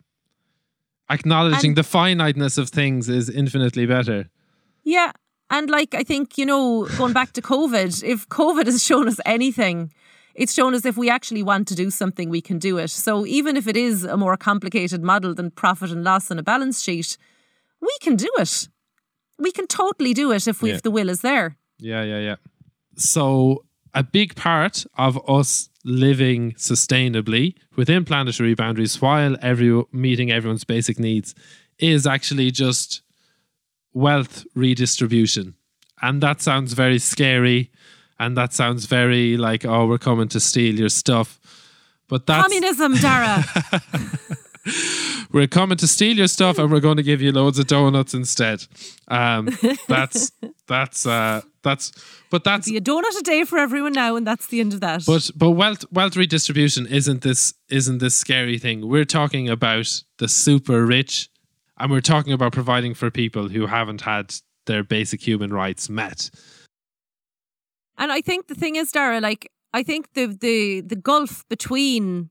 Acknowledging And- the finiteness of things is infinitely better. Yeah. And like, I think, you know, going back to COVID, if COVID has shown us anything, it's shown us if we actually want to do something, we can do it. So even if it is a more complicated model than profit and loss on a balance sheet, we can do it. We can totally do it if, we, Yeah. if the will is there. Yeah, yeah, yeah. So, a big part of us living sustainably within planetary boundaries while every meeting everyone's basic needs is actually just wealth redistribution. And that sounds very scary and that sounds very like oh we're coming to steal your stuff. But that's Communism, Darragh. [LAUGHS] we're coming to steal your stuff and we're going to give you loads of donuts instead. Um, that's [LAUGHS] that's uh, that's but that's Be a donut a day for everyone now, and that's the end of that. But but wealth wealth redistribution isn't this isn't this scary thing. We're talking about the super rich, and we're talking about providing for people who haven't had their basic human rights met. And I think the thing is, Darragh, like I think the the the gulf between,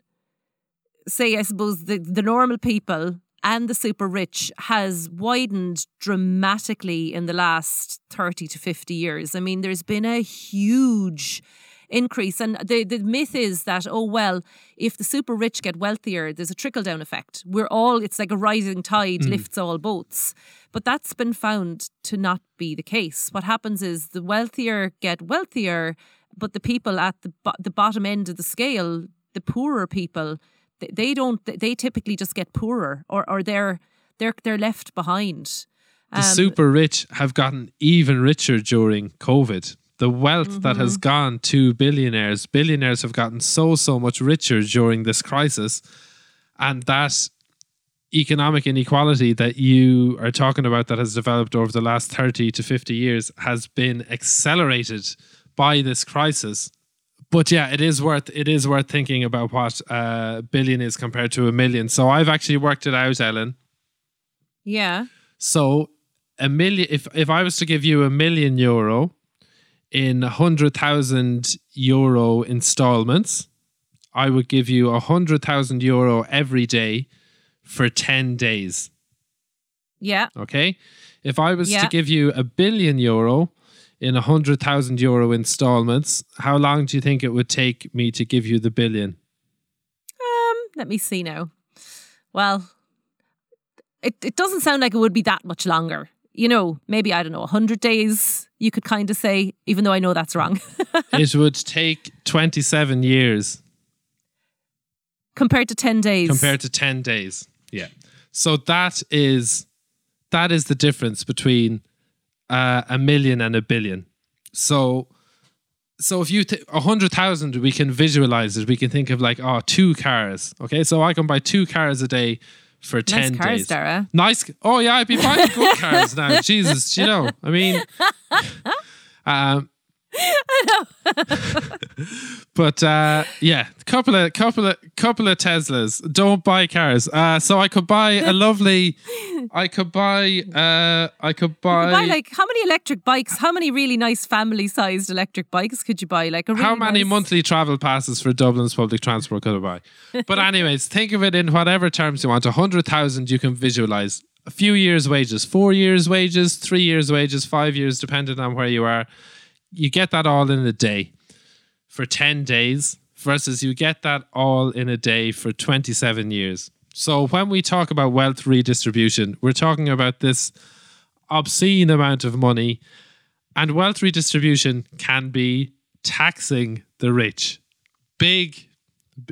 say, I suppose the the normal people and the super rich has widened dramatically in the last thirty to fifty years. I mean, there's been a huge increase, and the the myth is that oh well, if the super rich get wealthier, there's a trickle down effect. We're all it's like a rising tide mm. lifts all boats. But that's been found to not be the case. What happens is the wealthier get wealthier, but the people at the the bottom end of the scale, the poorer people, they, don't. They typically just get poorer, or or they're they're they're left behind. The Um, super rich have gotten even richer during COVID. The wealth that has gone to billionaires, billionaires have gotten so so much richer during this crisis, and that economic inequality that you are talking about that has developed over the last 30 to 50 years has been accelerated by this crisis but yeah it is worth it is worth thinking about what a billion is compared to a million. So i've actually worked it out ellen. Yeah, so a million if if i was to give you a million euro in a 100,000 euro installments i would give you a 100,000 euro every day for 10 days. Yeah. Okay. If I was to give you a billion euro in a hundred thousand euro installments, how long do you think it would take me to give you the billion? Um, let me see now. Well, it it doesn't sound like it would be that much longer. You know, maybe I don't know, hundred days. You could kind of say, even though I know that's wrong, [LAUGHS] it would take twenty-seven years compared to ten days. compared to ten days. Yeah. So that is that is the difference between uh, a million and a billion. So so if you a hundred thousand, we can visualize it. We can think of like oh, two cars. Okay, so I can buy two cars a day for nice ten cars, days. Darragh. Nice. Oh yeah, I'd be buying good [LAUGHS] cars now. Jesus, you know. I mean, [LAUGHS] [LAUGHS] um, [LAUGHS] but uh, yeah, couple of couple of couple of Teslas. Don't buy cars. Uh, so I could buy a lovely. I could buy. Uh, I could buy. Buy like how many electric bikes? How many really nice family-sized electric bikes could you buy? Like a really How many nice- monthly travel passes for Dublin's public transport could I buy? But [LAUGHS] anyways, think of it in whatever terms you want. A hundred thousand you can visualize. A few years' wages, four years' wages, three years' wages, five years, depending on where you are. You get that all in a day for ten days, versus you get that all in a day for twenty-seven years. So when we talk about wealth redistribution, we're talking about this obscene amount of money. And wealth redistribution can be taxing the rich. Big,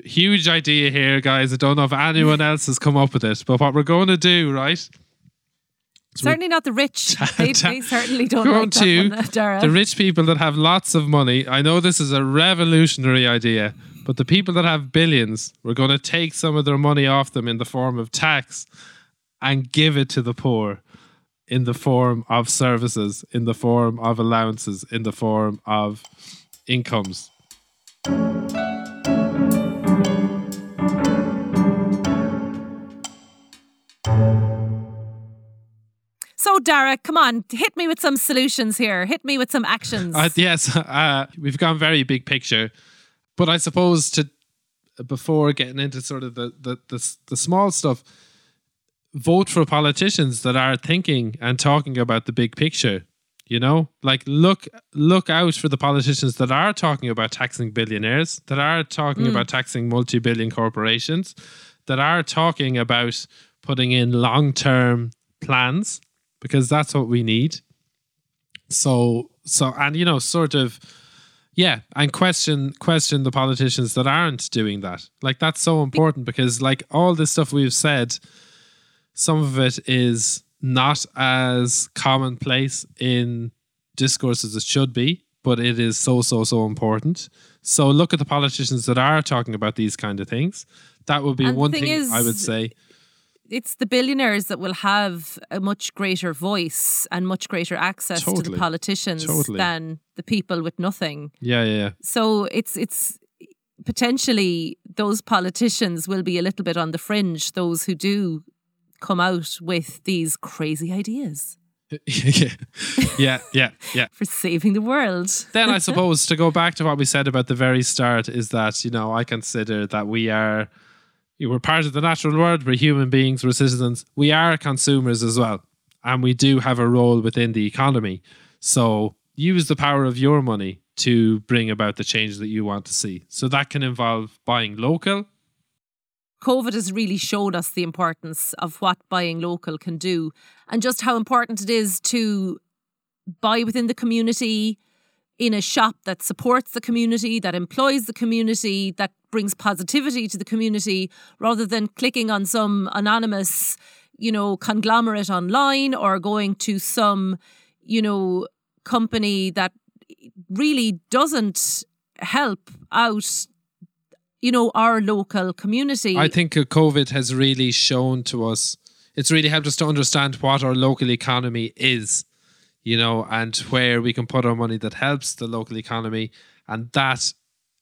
huge idea here, guys. I don't know if anyone else has come up with it, but what we're going to do, right? Certainly not the rich. [LAUGHS] They, they certainly don't Go [LAUGHS] like to one, uh, Darragh. the rich people that have lots of money. I know this is a revolutionary idea, but the people that have billions, we're going to take some of their money off them in the form of tax and give it to the poor in the form of services, in the form of allowances, in the form of incomes. So, Darragh, come on, hit me with some solutions here. Hit me with some actions. Uh, yes, [LAUGHS] uh, we've gone very big picture, but I suppose to before getting into sort of the the the, the small stuff, vote for politicians that are thinking and talking about the big picture. You know, like look look out for the politicians that are talking about taxing billionaires, that are talking about taxing multi-billion corporations, that are talking about putting in long-term plans because that's what we need. So so and you know sort of yeah and question question the politicians that aren't doing that. Like that's so important because like all this stuff we've said some of it is not as commonplace in discourse as it should be but it is so so so important. So look at the politicians that are talking about these kind of things. That would be And one thing thing is- i would say it's the billionaires that will have a much greater voice and much greater access to the politicians Totally. than the people with nothing. yeah yeah yeah So it's it's potentially those politicians will be a little bit on the fringe. Those who do come out with these crazy ideas [LAUGHS] yeah yeah yeah yeah [LAUGHS] for saving the world. [LAUGHS] then I suppose to go back to what we said about the very start is that you know I consider that we are we're part of the natural world. We're human beings. We're citizens. We are consumers as well, and we do have a role within the economy. So use the power of your money to bring about the change that you want to see. So that can involve buying local. COVID has really showed us the importance of what buying local can do and just how important it is to buy within the community in a shop that supports the community, that employs the community, that brings positivity to the community rather than clicking on some anonymous, you know, conglomerate online or going to some, you know, company that really doesn't help out you know our local community. I think COVID has really shown to us, it's really helped us to understand what our local economy is, you know, and where we can put our money that helps the local economy. And that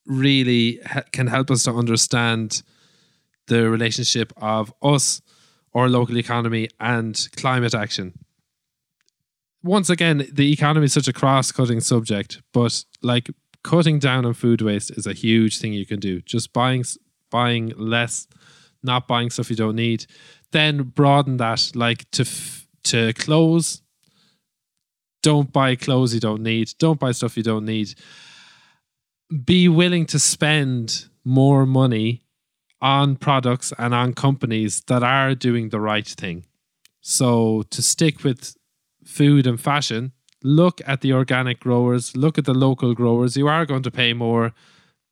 really he- can help us to understand the relationship of us, our local economy, and climate action. Once again, the economy is such a cross cutting subject, but like cutting down on food waste is a huge thing you can do. Just buying buying less, not buying stuff you don't need. Then broaden that like to f- to clothes. Don't buy clothes you don't need. Don't buy stuff you don't need. Be willing to spend more money on products and on companies that are doing the right thing. So to stick with food and fashion, look at the organic growers, look at the local growers. You are going to pay more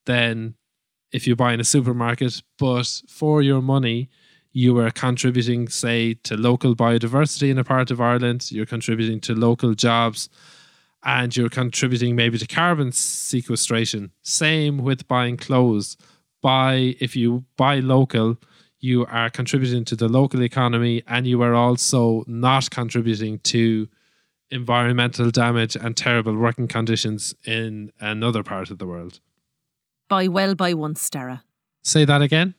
than if you buy in a supermarket, but for your money, you are contributing, say, to local biodiversity in a part of Ireland, you're contributing to local jobs, and you're contributing maybe to carbon sequestration. Same with buying clothes. Buy if you buy local, you are contributing to the local economy and you are also not contributing to environmental damage and terrible working conditions in another part of the world. buy well buy once Darragh Say that again?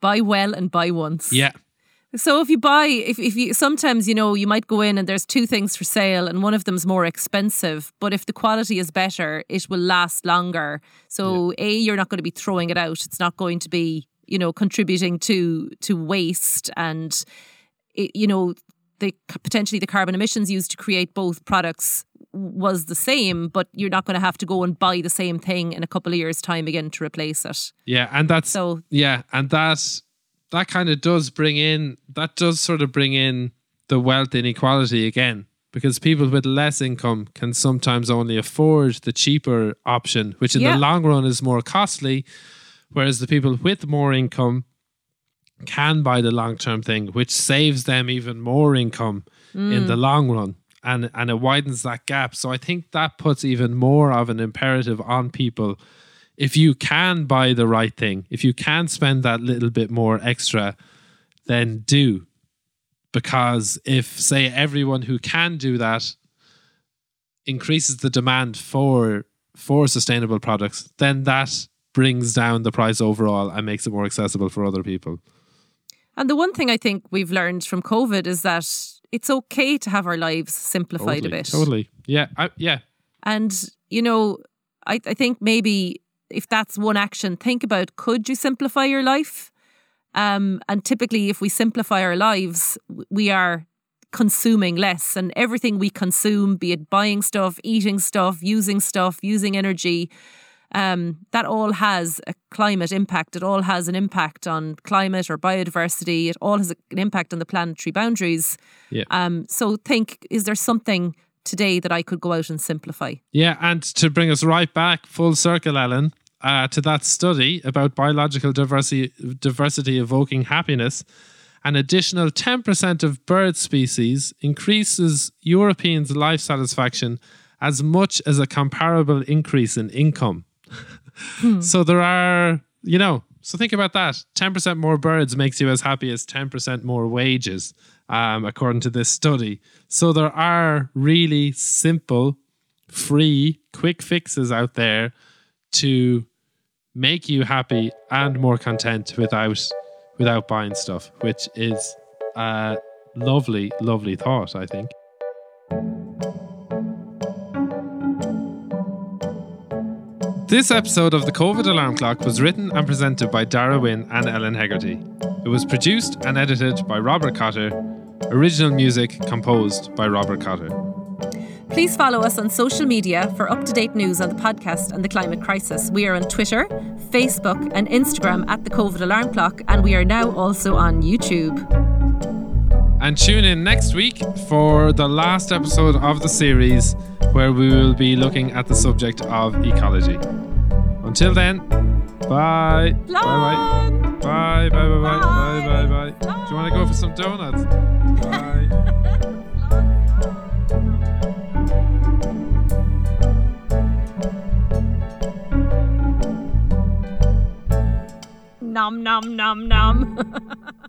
Buy well and buy once Yeah. So if you buy, if, if you sometimes you know you might go in and there's two things for sale and one of them's more expensive, but if the quality is better, it will last longer. So a you're not going to be throwing it out. It's not going to be you know contributing to to waste and it, you know the potentially the carbon emissions used to create both products was the same, but you're not going to have to go and buy the same thing in a couple of years' time again to replace it. Yeah, and that's So yeah, and that that kind of does bring in that does sort of bring in the wealth inequality again. because people with less income can sometimes only afford the cheaper option, which in Yeah. the long run is more costly, whereas the people with more income can buy the long term thing, which saves them even more income in the mm. long run. And, and it widens that gap. So I think that puts even more of an imperative on people. If you can buy the right thing, if you can spend that little bit more extra, then do. Because if, say, everyone who can do that increases the demand for for sustainable products, then that brings down the price overall and makes it more accessible for other people. And the one thing I think we've learned from COVID is that it's okay to have our lives simplified totally, a bit. Totally. Yeah. I, yeah. And, you know, I, I think maybe if that's one action, think about could you simplify your life? Um, and typically, if we simplify our lives, we are consuming less. And everything we consume, be it buying stuff, eating stuff, using stuff, using energy, um, that all has a climate impact. It all has an impact on climate or biodiversity. It all has an impact on the planetary boundaries. Yeah. Um, so think, is there something today that I could go out and simplify? Yeah, and to bring us right back full circle, Ellen, uh, to that study about biological diversity, diversity evoking happiness, an additional 10% of bird species increases Europeans' life satisfaction as much as a comparable increase in income. So there are, you know, so think about that. 10% more birds makes you as happy as 10% more wages, um, according to this study. So there are really simple, free, quick fixes out there to make you happy and more content without without buying stuff, which is a lovely, lovely thought, I think. This episode of the COVID Alarm Clock was written and presented by Darragh Wynn and Ellen Hegarty. It was produced and edited by Robert Cotter. Original music composed by Robert Cotter. Please follow us on social media for up to date news on the podcast and the climate crisis. We are on Twitter, Facebook, and Instagram at the COVID Alarm Clock, and we are now also on YouTube. And tune in next week for the last episode of the series where we will be looking at the subject of ecology. Until then, bye. Bye bye. Bye bye bye bye bye bye bye. Do you want to go for some donuts? Bye. [LAUGHS] Nom nom nom nom. [LAUGHS]